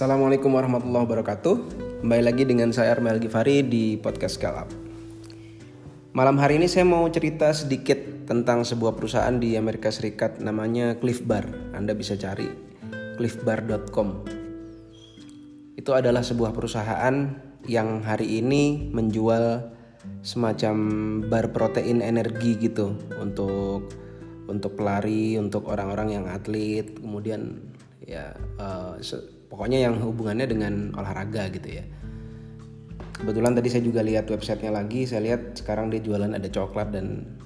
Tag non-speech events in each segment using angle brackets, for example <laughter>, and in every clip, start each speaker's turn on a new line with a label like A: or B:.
A: Assalamualaikum warahmatullahi wabarakatuh. Kembali lagi dengan saya Armel Gifari di podcast Scale. Malam hari ini saya mau cerita sedikit tentang sebuah perusahaan di Amerika Serikat namanya Cliff Bar. Anda bisa cari cliffbar.com. Itu adalah sebuah perusahaan yang hari ini menjual semacam bar protein energi gitu untuk untuk pelari, untuk orang-orang yang atlet, kemudian ya uh, pokoknya yang hubungannya dengan olahraga gitu ya. Kebetulan tadi saya juga lihat websitenya lagi, saya lihat sekarang dia jualan ada coklat dan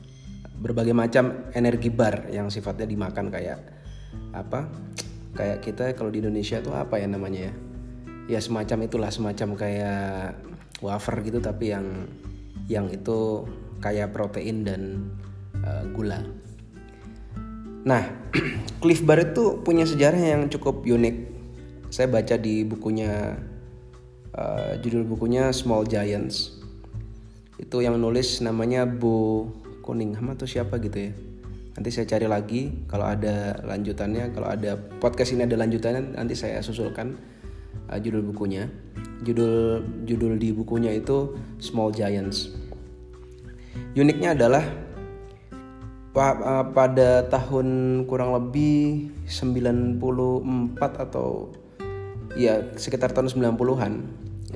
A: berbagai macam energi bar yang sifatnya dimakan kayak apa? Kayak kita kalau di Indonesia tuh apa ya namanya ya? Ya semacam itulah semacam kayak wafer gitu tapi yang yang itu kayak protein dan uh, gula. Nah, <clears throat> Cliff Bar itu punya sejarah yang cukup unik. Saya baca di bukunya, uh, judul bukunya Small Giants. Itu yang nulis namanya Bu Kuningham atau siapa gitu ya. Nanti saya cari lagi kalau ada lanjutannya, kalau ada podcast ini ada lanjutannya nanti saya susulkan uh, judul bukunya. Judul judul di bukunya itu Small Giants. Uniknya adalah pada tahun kurang lebih 94 atau ya sekitar tahun 90-an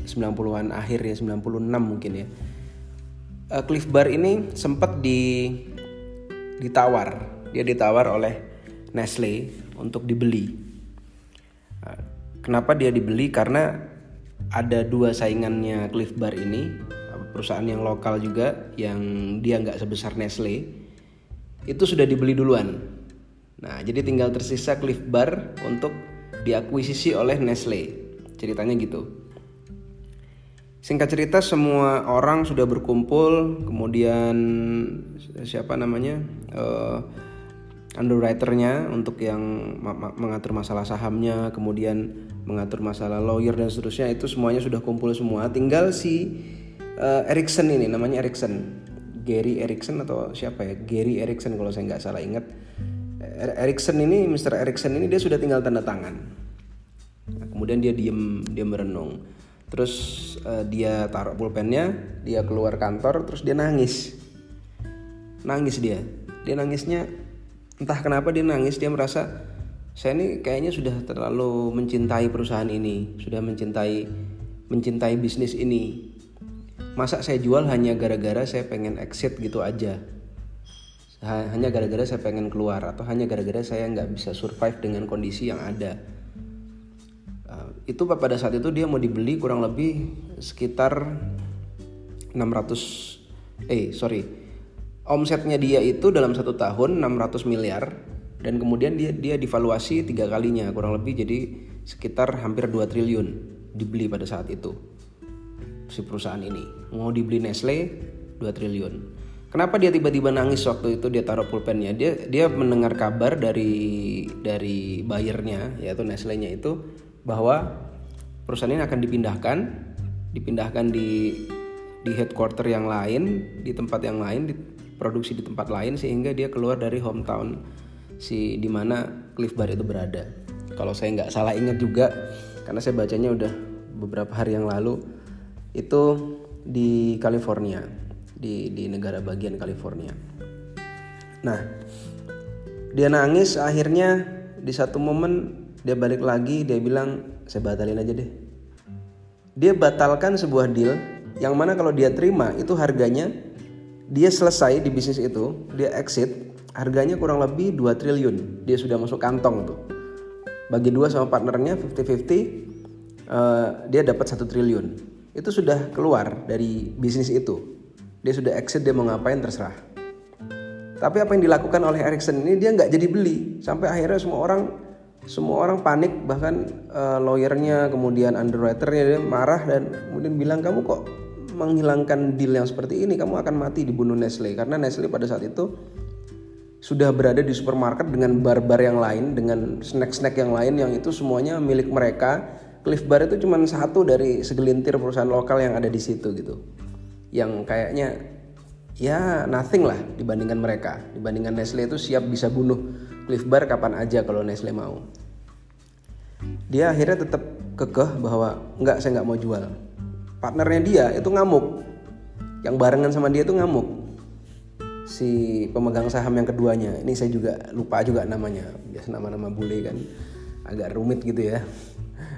A: 90-an akhir ya 96 mungkin ya. Uh, Cliff Bar ini sempat di ditawar. Dia ditawar oleh Nestle untuk dibeli. Uh, kenapa dia dibeli? Karena ada dua saingannya Cliff Bar ini perusahaan yang lokal juga yang dia nggak sebesar Nestle. Itu sudah dibeli duluan. Nah, jadi tinggal tersisa Cliff Bar untuk diakuisisi oleh Nestle. Ceritanya gitu. Singkat cerita semua orang sudah berkumpul, kemudian siapa namanya uh, underwriternya untuk yang mengatur masalah sahamnya, kemudian mengatur masalah lawyer dan seterusnya itu semuanya sudah kumpul semua. Tinggal si uh, Erickson ini namanya Erickson Gary Erickson atau siapa ya Gary Erickson kalau saya nggak salah ingat er-, Erickson ini Mr. Erickson ini dia sudah tinggal tanda tangan kemudian dia diem dia merenung. Terus uh, dia taruh pulpennya dia keluar kantor terus dia nangis. Nangis dia. Dia nangisnya entah kenapa dia nangis dia merasa saya ini kayaknya sudah terlalu mencintai perusahaan ini sudah mencintai mencintai bisnis ini. Masa saya jual hanya gara-gara saya pengen exit gitu aja. Hanya gara-gara saya pengen keluar atau hanya gara-gara saya nggak bisa survive dengan kondisi yang ada itu pada saat itu dia mau dibeli kurang lebih sekitar 600 eh sorry. Omsetnya dia itu dalam satu tahun 600 miliar dan kemudian dia dia divaluasi tiga kalinya kurang lebih jadi sekitar hampir 2 triliun dibeli pada saat itu si perusahaan ini. Mau dibeli Nestle 2 triliun. Kenapa dia tiba-tiba nangis waktu itu dia taruh pulpennya? Dia dia mendengar kabar dari dari bayarnya yaitu Nestle-nya itu bahwa perusahaan ini akan dipindahkan dipindahkan di di headquarter yang lain di tempat yang lain diproduksi di tempat lain sehingga dia keluar dari hometown si di mana Cliff Bar itu berada kalau saya nggak salah ingat juga karena saya bacanya udah beberapa hari yang lalu itu di California di di negara bagian California. Nah, dia nangis akhirnya di satu momen dia balik lagi dia bilang saya batalin aja deh. Dia batalkan sebuah deal yang mana kalau dia terima itu harganya dia selesai di bisnis itu, dia exit, harganya kurang lebih 2 triliun. Dia sudah masuk kantong tuh. Bagi dua sama partnernya 50-50 uh, eh, dia dapat satu triliun itu sudah keluar dari bisnis itu. Dia sudah exit, dia mau ngapain terserah. Tapi apa yang dilakukan oleh Erickson ini dia nggak jadi beli sampai akhirnya semua orang semua orang panik bahkan uh, lawyernya kemudian underwriternya dia marah dan kemudian bilang kamu kok menghilangkan deal yang seperti ini? Kamu akan mati dibunuh Nestle. Karena Nestle pada saat itu sudah berada di supermarket dengan barbar yang lain dengan snack-snack yang lain yang itu semuanya milik mereka. Cliff Bar itu cuma satu dari segelintir perusahaan lokal yang ada di situ gitu. Yang kayaknya ya nothing lah dibandingkan mereka. Dibandingkan Nestle itu siap bisa bunuh Cliff Bar kapan aja kalau Nestle mau dia akhirnya tetap kekeh bahwa nggak saya nggak mau jual. Partnernya dia itu ngamuk. Yang barengan sama dia itu ngamuk. Si pemegang saham yang keduanya. Ini saya juga lupa juga namanya. Biasa nama-nama bule kan. Agak rumit gitu ya.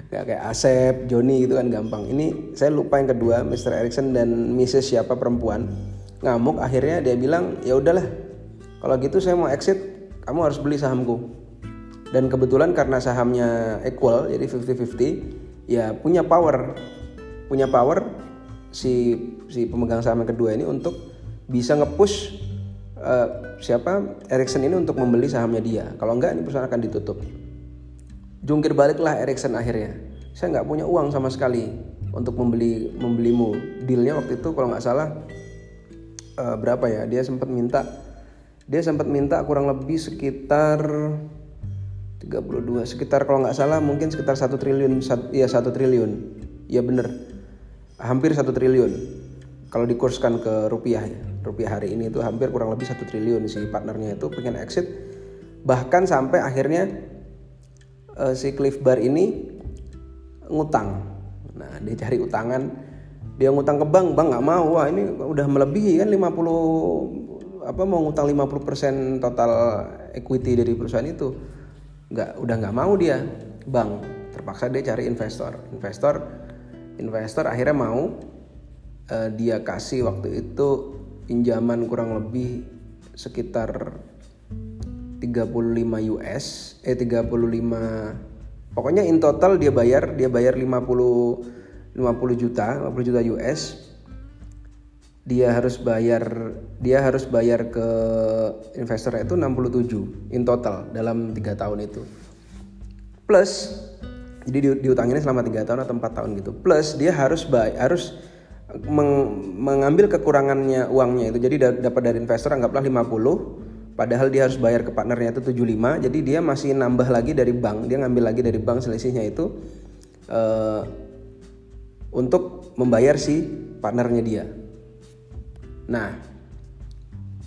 A: Nggak kayak Asep, Joni gitu kan gampang. Ini saya lupa yang kedua Mr. Erickson dan Mrs. siapa perempuan. Ngamuk akhirnya dia bilang ya udahlah. Kalau gitu saya mau exit kamu harus beli sahamku dan kebetulan karena sahamnya equal jadi 50-50 ya punya power. Punya power si si pemegang saham yang kedua ini untuk bisa ngepush uh, siapa Ericsson ini untuk membeli sahamnya dia. Kalau enggak ini perusahaan akan ditutup. Jungkir baliklah Ericsson akhirnya. Saya nggak punya uang sama sekali untuk membeli membelimu. Dealnya waktu itu kalau nggak salah uh, berapa ya? Dia sempat minta dia sempat minta kurang lebih sekitar 32 sekitar kalau nggak salah mungkin sekitar satu triliun ya satu triliun. Ya bener. Hampir satu triliun. Kalau dikurskan ke rupiah ya rupiah hari ini itu hampir kurang lebih satu triliun si partnernya itu pengen exit. Bahkan sampai akhirnya uh, si Cliff Bar ini ngutang. Nah dia cari utangan. Dia ngutang ke bank bank nggak mau. Wah ini udah melebihi kan 50 apa mau ngutang 50% total equity dari perusahaan itu nggak udah nggak mau dia. Bank. Terpaksa dia cari investor. Investor investor akhirnya mau uh, dia kasih waktu itu pinjaman kurang lebih sekitar 35 US eh 35 pokoknya in total dia bayar dia bayar 50 50 juta 50 juta US dia harus bayar dia harus bayar ke investor itu 67 in total dalam tiga tahun itu. Plus jadi di, diutanginnya selama tiga tahun atau empat tahun gitu. Plus dia harus bay, harus meng, mengambil kekurangannya uangnya itu. Jadi dapat dari investor anggaplah 50 padahal dia harus bayar ke partnernya itu 75 jadi dia masih nambah lagi dari bank dia ngambil lagi dari bank selisihnya itu uh, untuk membayar si partnernya dia Nah,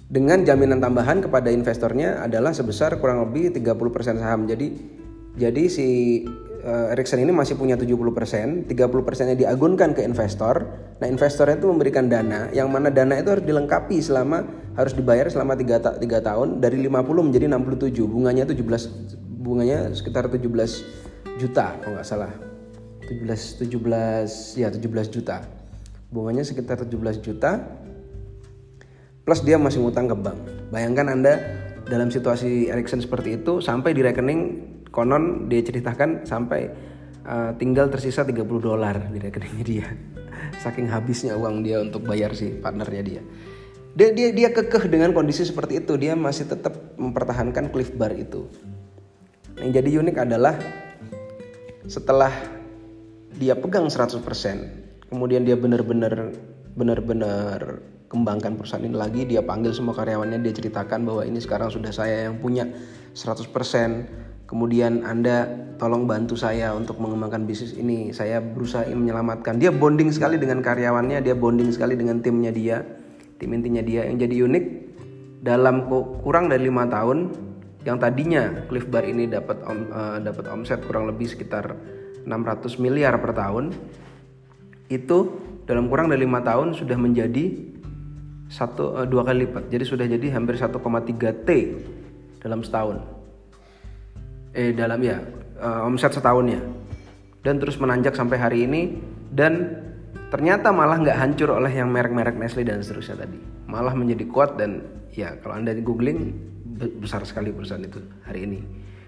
A: dengan jaminan tambahan kepada investornya adalah sebesar kurang lebih 30% saham. Jadi jadi si uh, Ericsson ini masih punya 70%, 30%-nya diagunkan ke investor. Nah, investornya itu memberikan dana yang mana dana itu harus dilengkapi selama harus dibayar selama 3, ta 3 tahun dari 50 menjadi 67. Bunganya 17 bunganya sekitar 17 juta kalau nggak salah. 17 17 ya 17 juta. Bunganya sekitar 17 juta plus dia masih ngutang ke bank. Bayangkan Anda dalam situasi Erickson seperti itu sampai di rekening konon dia ceritakan sampai uh, tinggal tersisa 30 dolar di rekeningnya <laughs> dia. Saking habisnya uang dia untuk bayar si partnernya dia. Dia dia dia kekeh dengan kondisi seperti itu, dia masih tetap mempertahankan Cliff Bar itu. Yang jadi unik adalah setelah dia pegang 100%, kemudian dia benar-benar benar-benar kembangkan perusahaan ini lagi dia panggil semua karyawannya dia ceritakan bahwa ini sekarang sudah saya yang punya 100% kemudian Anda tolong bantu saya untuk mengembangkan bisnis ini. Saya berusaha menyelamatkan. Dia bonding sekali dengan karyawannya dia bonding sekali dengan timnya dia. Tim intinya dia yang jadi unik. Dalam kurang dari lima tahun yang tadinya Cliff Bar ini dapat om, uh, dapat omset kurang lebih sekitar 600 miliar per tahun itu dalam kurang dari lima tahun sudah menjadi satu uh, dua kali lipat. Jadi sudah jadi hampir 1,3 T dalam setahun. Eh dalam ya uh, omset setahunnya. Dan terus menanjak sampai hari ini dan ternyata malah nggak hancur oleh yang merek-merek Nestle dan seterusnya tadi. Malah menjadi kuat dan ya kalau Anda googling besar sekali perusahaan itu hari ini.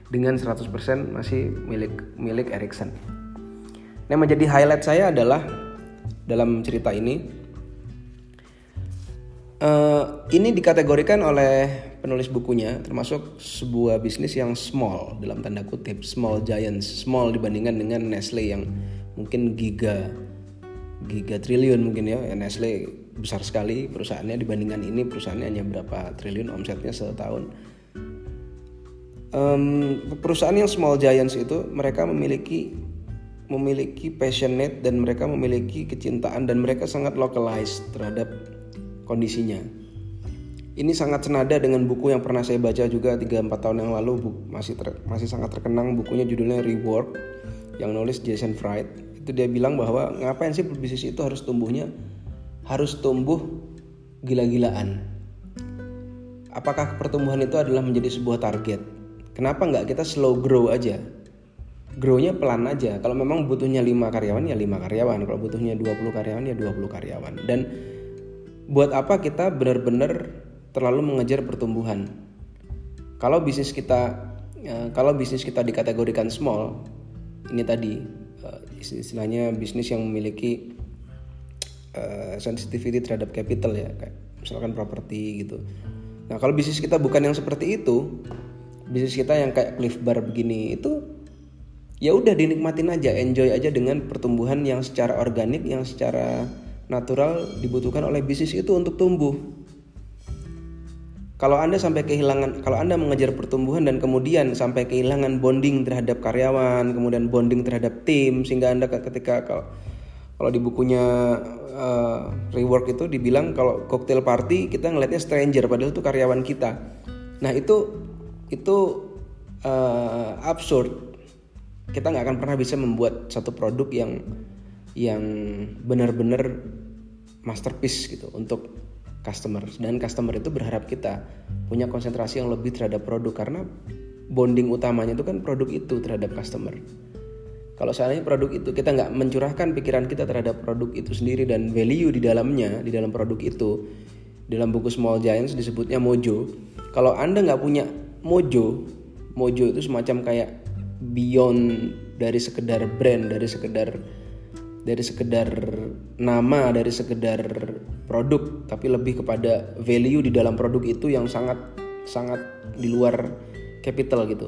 A: Dengan 100% masih milik milik Ericsson. Yang menjadi highlight saya adalah dalam cerita ini Uh, ini dikategorikan oleh penulis bukunya termasuk sebuah bisnis yang small dalam tanda kutip small giants small dibandingkan dengan Nestle yang mungkin giga giga triliun mungkin ya. Nestle besar sekali perusahaannya dibandingkan ini perusahaannya hanya berapa triliun omsetnya setahun. Um, perusahaan yang small giants itu mereka memiliki memiliki passionate dan mereka memiliki kecintaan dan mereka sangat localized terhadap kondisinya. Ini sangat senada dengan buku yang pernah saya baca juga 3-4 tahun yang lalu. Masih ter, masih sangat terkenang bukunya judulnya Rework yang nulis Jason Fried. Itu dia bilang bahwa ngapain sih bisnis itu harus tumbuhnya harus tumbuh gila-gilaan? Apakah pertumbuhan itu adalah menjadi sebuah target? Kenapa nggak kita slow grow aja? Grow-nya pelan aja. Kalau memang butuhnya 5 karyawan ya 5 karyawan. Kalau butuhnya 20 karyawan ya 20 karyawan. Dan buat apa kita benar-benar terlalu mengejar pertumbuhan? Kalau bisnis kita ya, kalau bisnis kita dikategorikan small ini tadi uh, istilahnya bisnis yang memiliki uh, sensitivity terhadap capital ya kayak misalkan properti gitu. Nah kalau bisnis kita bukan yang seperti itu bisnis kita yang kayak cliff bar begini itu ya udah dinikmatin aja enjoy aja dengan pertumbuhan yang secara organik yang secara natural dibutuhkan oleh bisnis itu untuk tumbuh kalau Anda sampai kehilangan, kalau Anda mengejar pertumbuhan dan kemudian sampai kehilangan bonding terhadap karyawan, kemudian bonding terhadap tim, sehingga Anda ketika kalau kalau di bukunya uh, rework itu dibilang kalau cocktail party kita ngelihatnya stranger padahal itu karyawan kita. Nah itu itu uh, absurd. Kita nggak akan pernah bisa membuat satu produk yang yang benar-benar masterpiece gitu untuk customer dan customer itu berharap kita punya konsentrasi yang lebih terhadap produk karena bonding utamanya itu kan produk itu terhadap customer. Kalau seandainya produk itu kita nggak mencurahkan pikiran kita terhadap produk itu sendiri dan value di dalamnya di dalam produk itu dalam buku Small Giants disebutnya mojo. Kalau anda nggak punya mojo, mojo itu semacam kayak beyond dari sekedar brand, dari sekedar dari sekedar nama, dari sekedar produk, tapi lebih kepada value di dalam produk itu yang sangat sangat di luar capital gitu.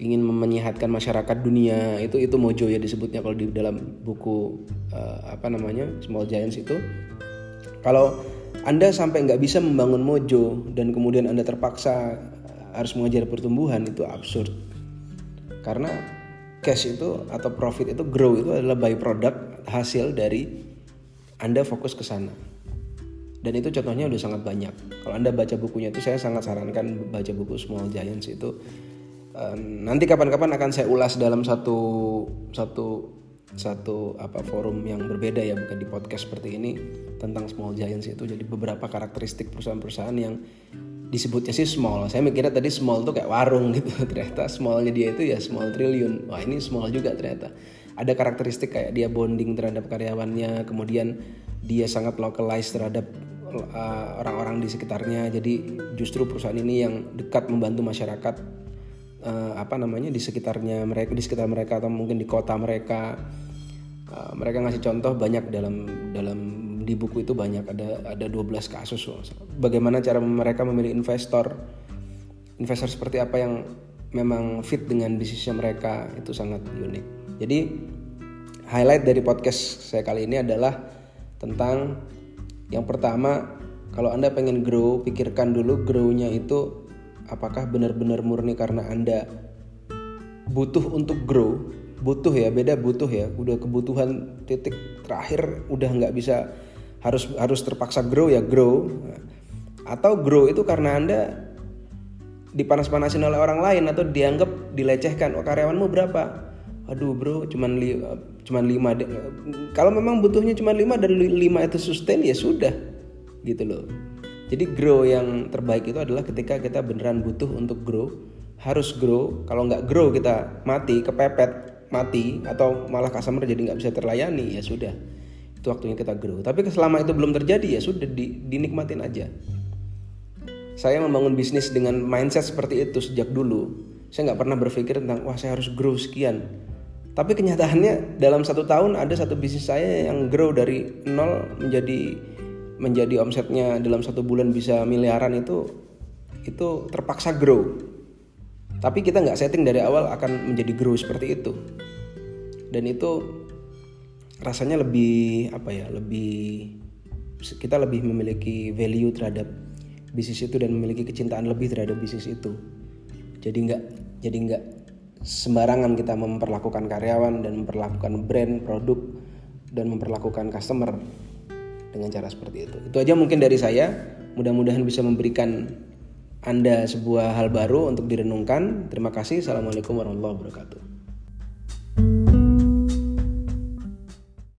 A: Ingin menyehatkan masyarakat dunia itu itu mojo ya disebutnya kalau di dalam buku uh, apa namanya Small Giants itu. Kalau anda sampai nggak bisa membangun mojo dan kemudian anda terpaksa harus mengejar pertumbuhan itu absurd karena cash itu atau profit itu grow itu adalah byproduct hasil dari Anda fokus ke sana. Dan itu contohnya udah sangat banyak. Kalau Anda baca bukunya itu saya sangat sarankan baca buku Small Giants itu. nanti kapan-kapan akan saya ulas dalam satu satu satu apa forum yang berbeda ya bukan di podcast seperti ini tentang Small Giants itu jadi beberapa karakteristik perusahaan-perusahaan yang disebutnya sih small saya mikirnya tadi small tuh kayak warung gitu <laughs> ternyata smallnya dia itu ya small triliun wah ini small juga ternyata ada karakteristik kayak dia bonding terhadap karyawannya kemudian dia sangat localized terhadap uh, orang-orang di sekitarnya jadi justru perusahaan ini yang dekat membantu masyarakat uh, apa namanya di sekitarnya mereka di sekitar mereka atau mungkin di kota mereka uh, mereka ngasih contoh banyak dalam dalam di buku itu banyak ada ada 12 kasus. Bagaimana cara mereka memilih investor? Investor seperti apa yang memang fit dengan bisnisnya mereka itu sangat unik. Jadi highlight dari podcast saya kali ini adalah tentang yang pertama kalau Anda pengen grow, pikirkan dulu grow-nya itu apakah benar-benar murni karena Anda butuh untuk grow. Butuh ya beda butuh ya. Udah kebutuhan titik terakhir udah nggak bisa harus harus terpaksa grow ya grow. Atau grow itu karena anda dipanas-panasin oleh orang lain atau dianggap dilecehkan oh karyawanmu berapa aduh bro cuman li, cuman lima kalau memang butuhnya cuma lima dan lima itu sustain ya sudah gitu loh. Jadi grow yang terbaik itu adalah ketika kita beneran butuh untuk grow harus grow. Kalau nggak grow kita mati kepepet mati atau malah customer jadi nggak bisa terlayani ya sudah. Itu waktunya kita grow. Tapi selama itu belum terjadi ya sudah di, dinikmatin aja. Saya membangun bisnis dengan mindset seperti itu sejak dulu. Saya nggak pernah berpikir tentang wah saya harus grow sekian tapi kenyataannya dalam satu tahun ada satu bisnis saya yang grow dari nol menjadi menjadi omsetnya dalam satu bulan bisa miliaran itu itu terpaksa grow. Tapi kita nggak setting dari awal akan menjadi grow seperti itu. Dan itu rasanya lebih apa ya lebih kita lebih memiliki value terhadap bisnis itu dan memiliki kecintaan lebih terhadap bisnis itu. Jadi nggak jadi nggak sembarangan kita memperlakukan karyawan dan memperlakukan brand produk dan memperlakukan customer dengan cara seperti itu. Itu aja mungkin dari saya. Mudah-mudahan bisa memberikan anda sebuah hal baru untuk direnungkan. Terima kasih. Assalamualaikum warahmatullahi wabarakatuh